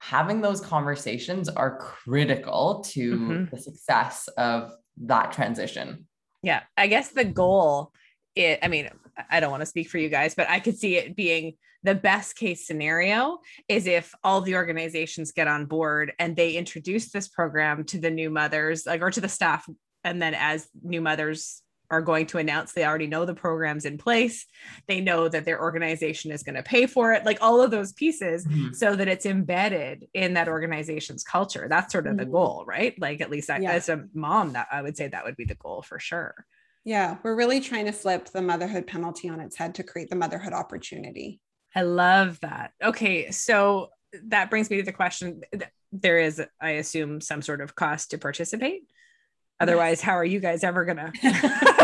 having those conversations are critical to mm-hmm. the success of that transition. Yeah. I guess the goal it I mean, I don't want to speak for you guys, but I could see it being the best case scenario is if all the organizations get on board and they introduce this program to the new mothers, like or to the staff and then as new mothers are going to announce they already know the programs in place. They know that their organization is going to pay for it like all of those pieces mm-hmm. so that it's embedded in that organization's culture. That's sort of mm-hmm. the goal right? Like at least I, yeah. as a mom that i would say that would be the goal for sure. Yeah we're really trying to flip the motherhood penalty on its head to create the motherhood opportunity. I love that. Okay so that brings me to the question there is i assume some sort of cost to participate. Otherwise, how are you guys ever going to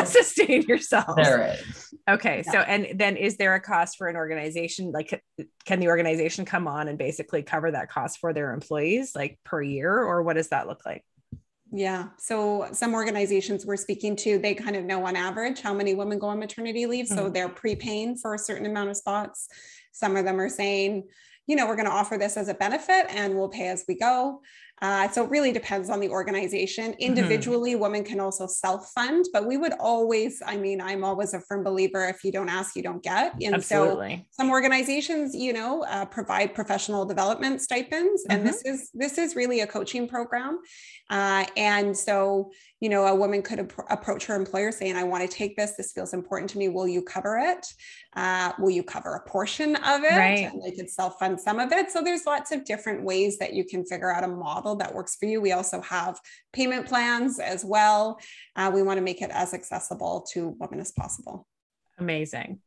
sustain yourselves? There is. Okay. Yeah. So, and then is there a cost for an organization? Like, can the organization come on and basically cover that cost for their employees, like per year, or what does that look like? Yeah. So some organizations we're speaking to, they kind of know on average how many women go on maternity leave. Mm-hmm. So they're prepaying for a certain amount of spots. Some of them are saying, you know, we're going to offer this as a benefit and we'll pay as we go. Uh, so it really depends on the organization. Mm-hmm. Individually, mm-hmm. women can also self fund, but we would always, I mean, I'm always a firm believer if you don't ask, you don't get. And Absolutely. so some organizations, you know, uh, provide professional development stipends. Mm-hmm. And this is this is really a coaching program. Uh, and so, you know, a woman could ap- approach her employer saying, I want to take this. This feels important to me. Will you cover it? Uh, will you cover a portion of it? Right. And they could self fund some of it. So there's lots of different ways that you can figure out a model that works for you. We also have payment plans as well. Uh, we want to make it as accessible to women as possible. Amazing.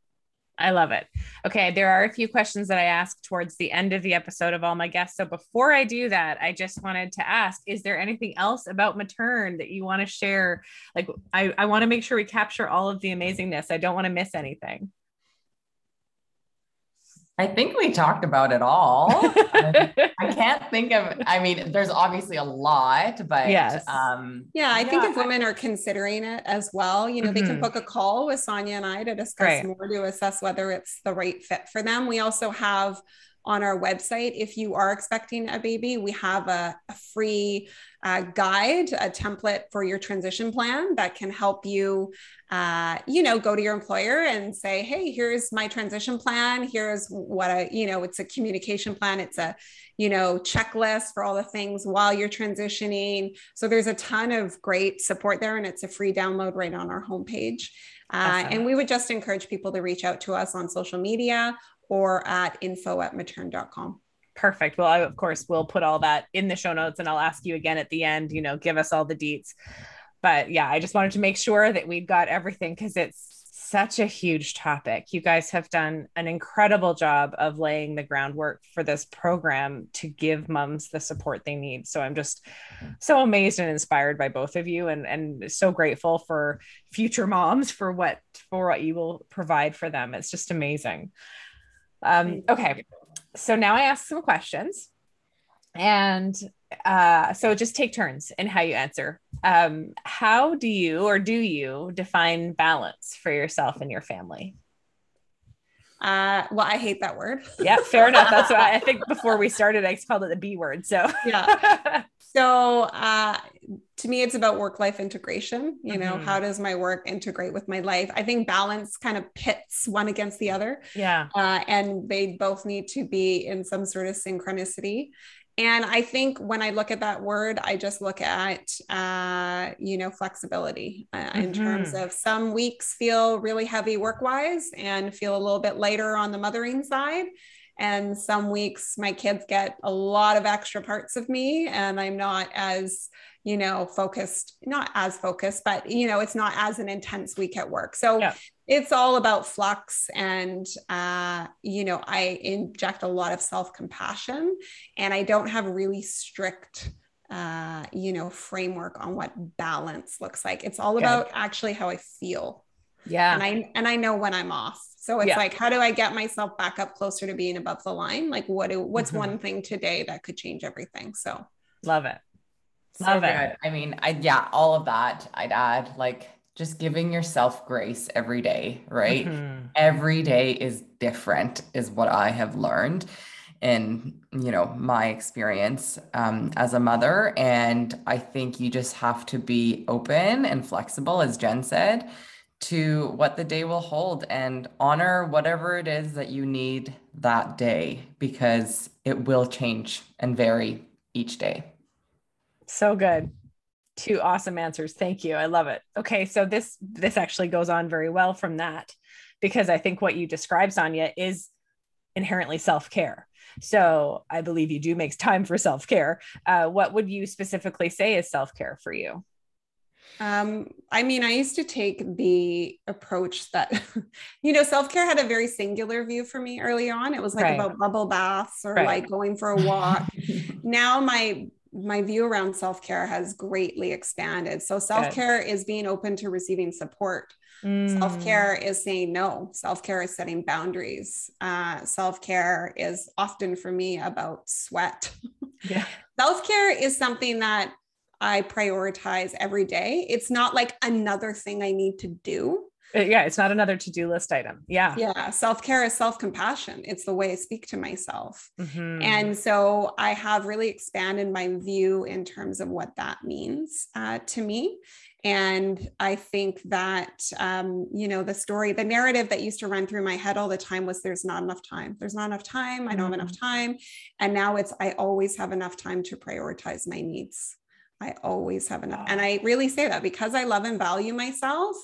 I love it. Okay, there are a few questions that I ask towards the end of the episode of all my guests. So before I do that, I just wanted to ask is there anything else about Matern that you want to share? Like, I, I want to make sure we capture all of the amazingness. I don't want to miss anything. I think we talked about it all. I, I can't think of, I mean, there's obviously a lot, but yes. Um, yeah, I yeah, think if women are considering it as well, you know, mm-hmm. they can mm-hmm. book a call with Sonia and I to discuss right. more to assess whether it's the right fit for them. We also have on our website. If you are expecting a baby, we have a, a free uh, guide, a template for your transition plan that can help you, uh, you know, go to your employer and say, hey, here's my transition plan. Here's what I, you know, it's a communication plan. It's a, you know, checklist for all the things while you're transitioning. So there's a ton of great support there, and it's a free download right on our homepage. Uh, and we would just encourage people to reach out to us on social media or at info at matern.com. Perfect. Well, I, of course, will put all that in the show notes and I'll ask you again at the end, you know, give us all the deets. But yeah, I just wanted to make sure that we've got everything because it's such a huge topic. You guys have done an incredible job of laying the groundwork for this program to give moms the support they need. So I'm just so amazed and inspired by both of you and and so grateful for future moms for what for what you will provide for them. It's just amazing. Um, okay, so now I ask some questions, and uh, so just take turns in how you answer. Um, how do you or do you define balance for yourself and your family? Uh, well, I hate that word. yeah, fair enough. That's why I think before we started, I called it the B word. So yeah. So uh, to me, it's about work life integration. You know, mm-hmm. how does my work integrate with my life? I think balance kind of pits one against the other. Yeah. Uh, and they both need to be in some sort of synchronicity. And I think when I look at that word, I just look at, uh, you know, flexibility uh, mm-hmm. in terms of some weeks feel really heavy work wise and feel a little bit lighter on the mothering side. And some weeks my kids get a lot of extra parts of me and I'm not as, you know, focused, not as focused, but, you know, it's not as an intense week at work. So yeah. it's all about flux and uh, you know i inject a lot of self-compassion and i don't have really strict uh, you know framework on what balance looks like. It's all about actually how i feel yeah. And i and i know when i'm off. So it's yeah. like how do i get myself back up closer to being above the line? Like what do, what's mm-hmm. one thing today that could change everything? So. Love it. Love so it. I mean i yeah all of that i'd add like just giving yourself grace every day, right? Mm-hmm. Every day is different, is what I have learned in you know my experience um, as a mother. And i think you just have to be open and flexible as jen said to what the day will hold and honor whatever it is that you need that day because it will change and vary each day. So good. Two awesome answers. Thank you. I love it. Okay so this this actually goes on very well from that because i think what you describe sonia is inherently self-care. So i believe you do make time for self-care. Uh, what would you specifically say is self-care for you um, I mean, I used to take the approach that, you know, self care had a very singular view for me early on. It was like right. about bubble baths or right. like going for a walk. now, my my view around self care has greatly expanded. So, self care is being open to receiving support. Mm. Self care is saying no. Self care is setting boundaries. Uh, self care is often for me about sweat. Yeah. self care is something that I prioritize every day. It's not like another thing I need to do. Uh, yeah, it's not another to-do list item. Yeah. Yeah. Self-care is self-compassion. It's the way I speak to myself. Mm-hmm. And so I have really expanded my view in terms of what that means uh, to me. And I think that, um, you know, the story, the narrative that used to run through my head all the time was there's not enough time. There's not enough time. I don't mm-hmm. have enough mm-hmm. time. And now it's, I always have enough time to prioritize my needs. I always have enough. And I really say that because I love and value myself.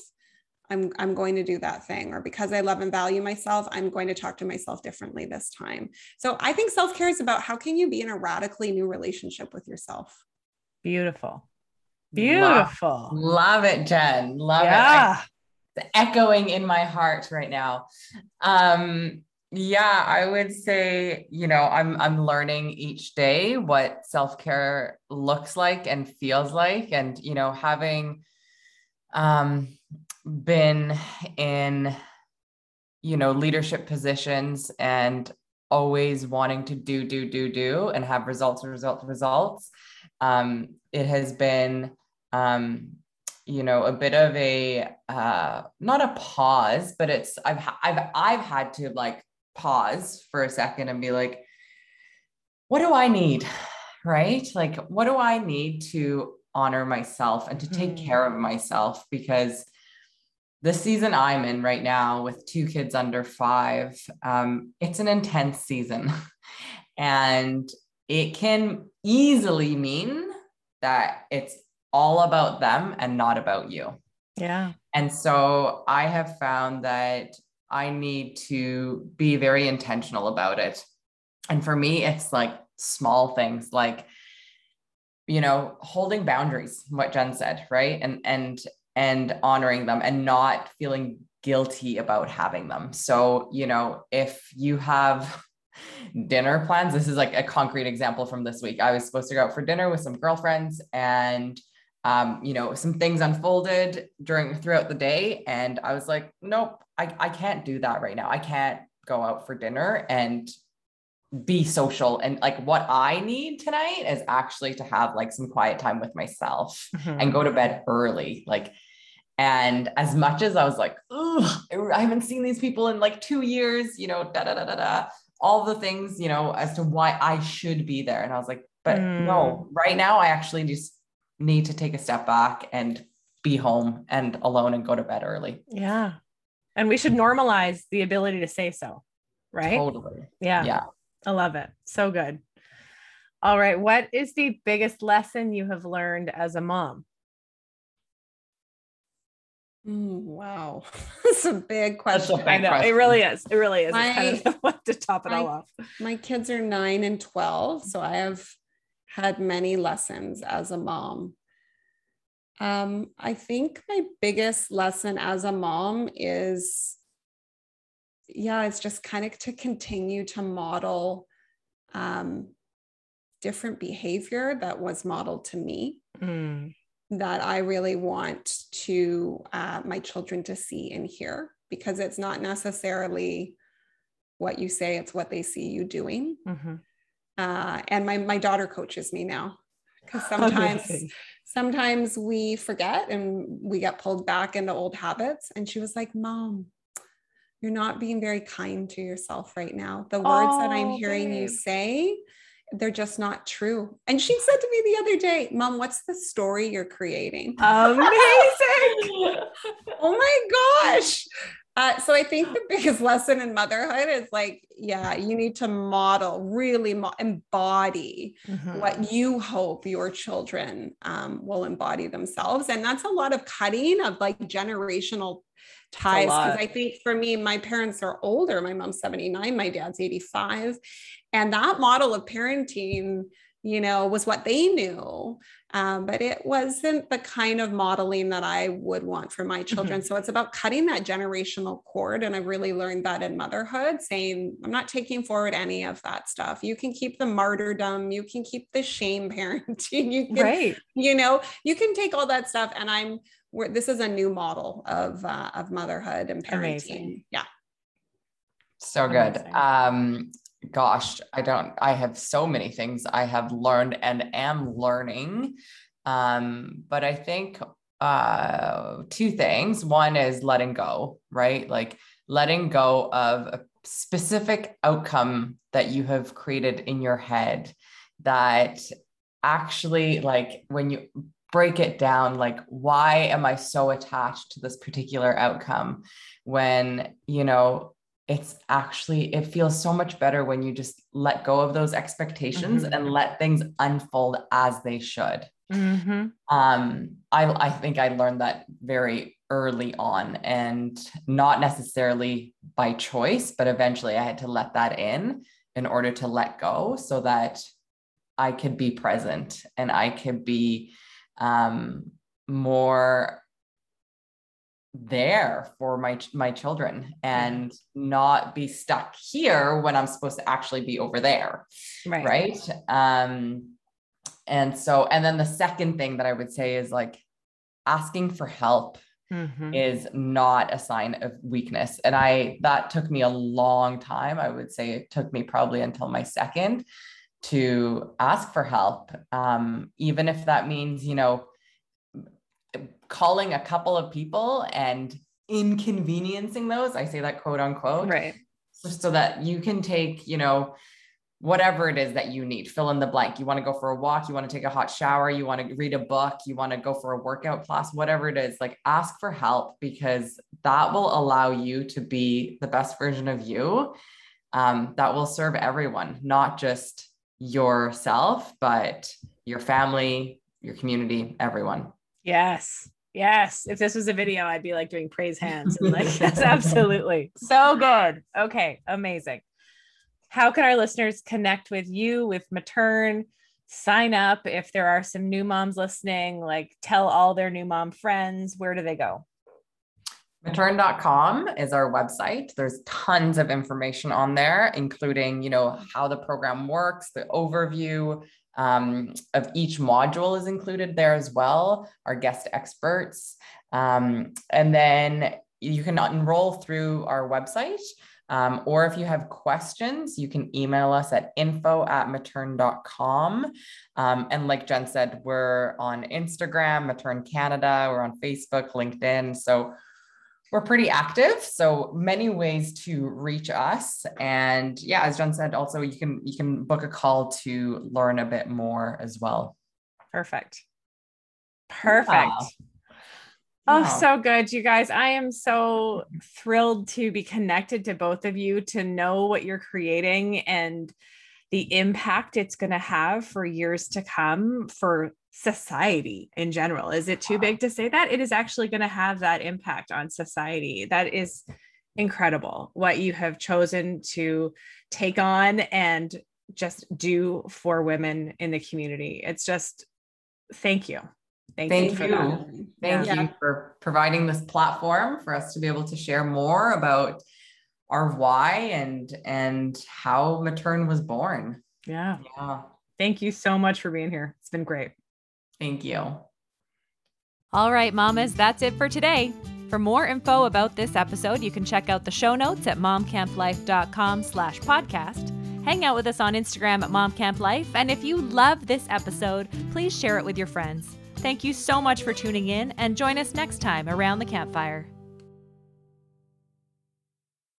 I'm, I'm going to do that thing. Or because i love and value myself i'm going to talk to myself differently this time. So i think self-care is about how can you be in a radically new relationship with yourself? Beautiful. Beautiful. love, love it jen. Love yeah. it it's echoing in my heart right now. Um yeah i would say you know i'm i'm learning each day what self-care looks like and feels like. And you know having um been in you know leadership positions and always wanting to do do do do and have results results results um, it has been um, you know a bit of a uh, not a pause but it's i've i've i've had to like pause for a second and be like what do i need right like what do i need to honor myself and to take mm-hmm. care of myself because the season I'm in right now with two kids under five, um, it's an intense season. and it can easily mean that it's all about them and not about you. Yeah. And so I have found that I need to be very intentional about it. And for me, it's like small things like, you know, holding boundaries, what Jen said, right? And and and honoring them and not feeling guilty about having them. So, you know, if you have dinner plans, this is like a concrete example from this week. I was supposed to go out for dinner with some girlfriends and um, you know, some things unfolded during throughout the day. And I was like, nope, I, I can't do that right now. I can't go out for dinner and be social and like what I need tonight is actually to have like some quiet time with myself mm-hmm. and go to bed early. Like, and as much as I was like, oh, I haven't seen these people in like two years, you know, da da da da da, all the things, you know, as to why I should be there. And I was like, but mm. no, right now I actually just need to take a step back and be home and alone and go to bed early. Yeah. And we should normalize the ability to say so, right? Totally. Yeah. Yeah. I love it. So good. All right. What is the biggest lesson you have learned as a mom? Mm, wow. That's a big question. A big I know. Question. It really is. It really is. My, it's kind of to top it my, all off. My kids are nine and 12. So I have had many lessons as a mom. Um, I think my biggest lesson as a mom is yeah, it's just kind of to continue to model um, different behavior that was modeled to me mm. that I really want to uh, my children to see and hear because it's not necessarily what you say, it's what they see you doing. Mm-hmm. Uh, and my my daughter coaches me now because sometimes sometimes we forget and we get pulled back into old habits. And she was like, "Mom, you're not being very kind to yourself right now. The words oh, that I'm oh, hearing babe. you say, they're just not true. And she said to me the other day, Mom, what's the story you're creating? Amazing. oh my gosh. Uh, so I think the biggest lesson in motherhood is like, yeah, you need to model, really mo- embody mm-hmm. what you hope your children um, will embody themselves. And that's a lot of cutting of like generational ties because I think for me, my parents are older. My mom's 79, my dad's 85. And that model of parenting, you know, was what they knew. Um, but it wasn't the kind of modeling that I would want for my children. Mm-hmm. So it's about cutting that generational cord. And I really learned that in motherhood, saying, I'm not taking forward any of that stuff. You can keep the martyrdom, you can keep the shame parenting, you can, right. you know, you can take all that stuff. And I'm we're, this is a new model of uh, of motherhood and parenting. Amazing. Yeah. So good. Um, gosh, I don't. I have so many things I have learned and am learning. Um, but I think uh, two things. One is letting go, right? Like letting go of a specific outcome that you have created in your head that actually like when you break it down like why am i so attached to this particular outcome when you know it's actually it feels so much better when you just let go of those expectations mm-hmm. and let things unfold as they should mm-hmm. um i i think i learned that very early on and not necessarily by choice but eventually i had to let that in in order to let go so that i could be present and i could be um, more there for my my children and not be stuck here when I'm supposed to actually be over there. Right. Right. Um, and so, and then the second thing that I would say is like asking for help mm-hmm. is not a sign of weakness. And I, that took me a long time. I would say it took me probably until my second to ask for help, um, even if that means, you know, calling a couple of people and inconveniencing those. I say that quote unquote. Right. So, so that you can take, you know, whatever it is that you need, fill in the blank. You want to go for a walk, you want to take a hot shower, you want to read a book, you want to go for a workout class, whatever it is, like ask for help because that will allow you to be the best version of you. Um, that will serve everyone, not just yourself, but your family, your community, everyone. Yes. Yes. If this was a video, I'd be like doing praise hands. And like, that's absolutely so good. Okay. Amazing. How can our listeners connect with you, with Matern? Sign up if there are some new moms listening, like tell all their new mom friends. Where do they go? matern.com is our website there's tons of information on there including you know how the program works the overview um, of each module is included there as well our guest experts um, and then you can enroll through our website Um, or if you have questions, you can email us at info at matern.com. Um, and like Jen said, we're on Instagram, Matern Canada, we're on Facebook, LinkedIn. So we're pretty active so many ways to reach us. And yeah as john said also you can you can book a call to learn a bit more as well. Perfect. Perfect. Oh, wow. so good, you guys. I am so thrilled to be connected to both of you, to know what you're creating and the impact it's going to have for years to come for society in general. Is it too big to say that? It is actually going to have that impact on society. That is incredible what you have chosen to take on and just do for women in the community. It's just thank you. Thank, Thank you. you. Thank yeah. you for providing this platform for us to be able to share more about our why and and how Matern was born. Yeah. Yeah. Thank you so much for being here. It's been great. Thank you. All right, mamas, that's it for today. For more info about this episode, you can check out the show notes at momcamplife.com slash podcast. Hang out with us on Instagram at momcamplife. And if you love this episode, please share it with your friends. Thank you so much for tuning in and join us next time around the campfire.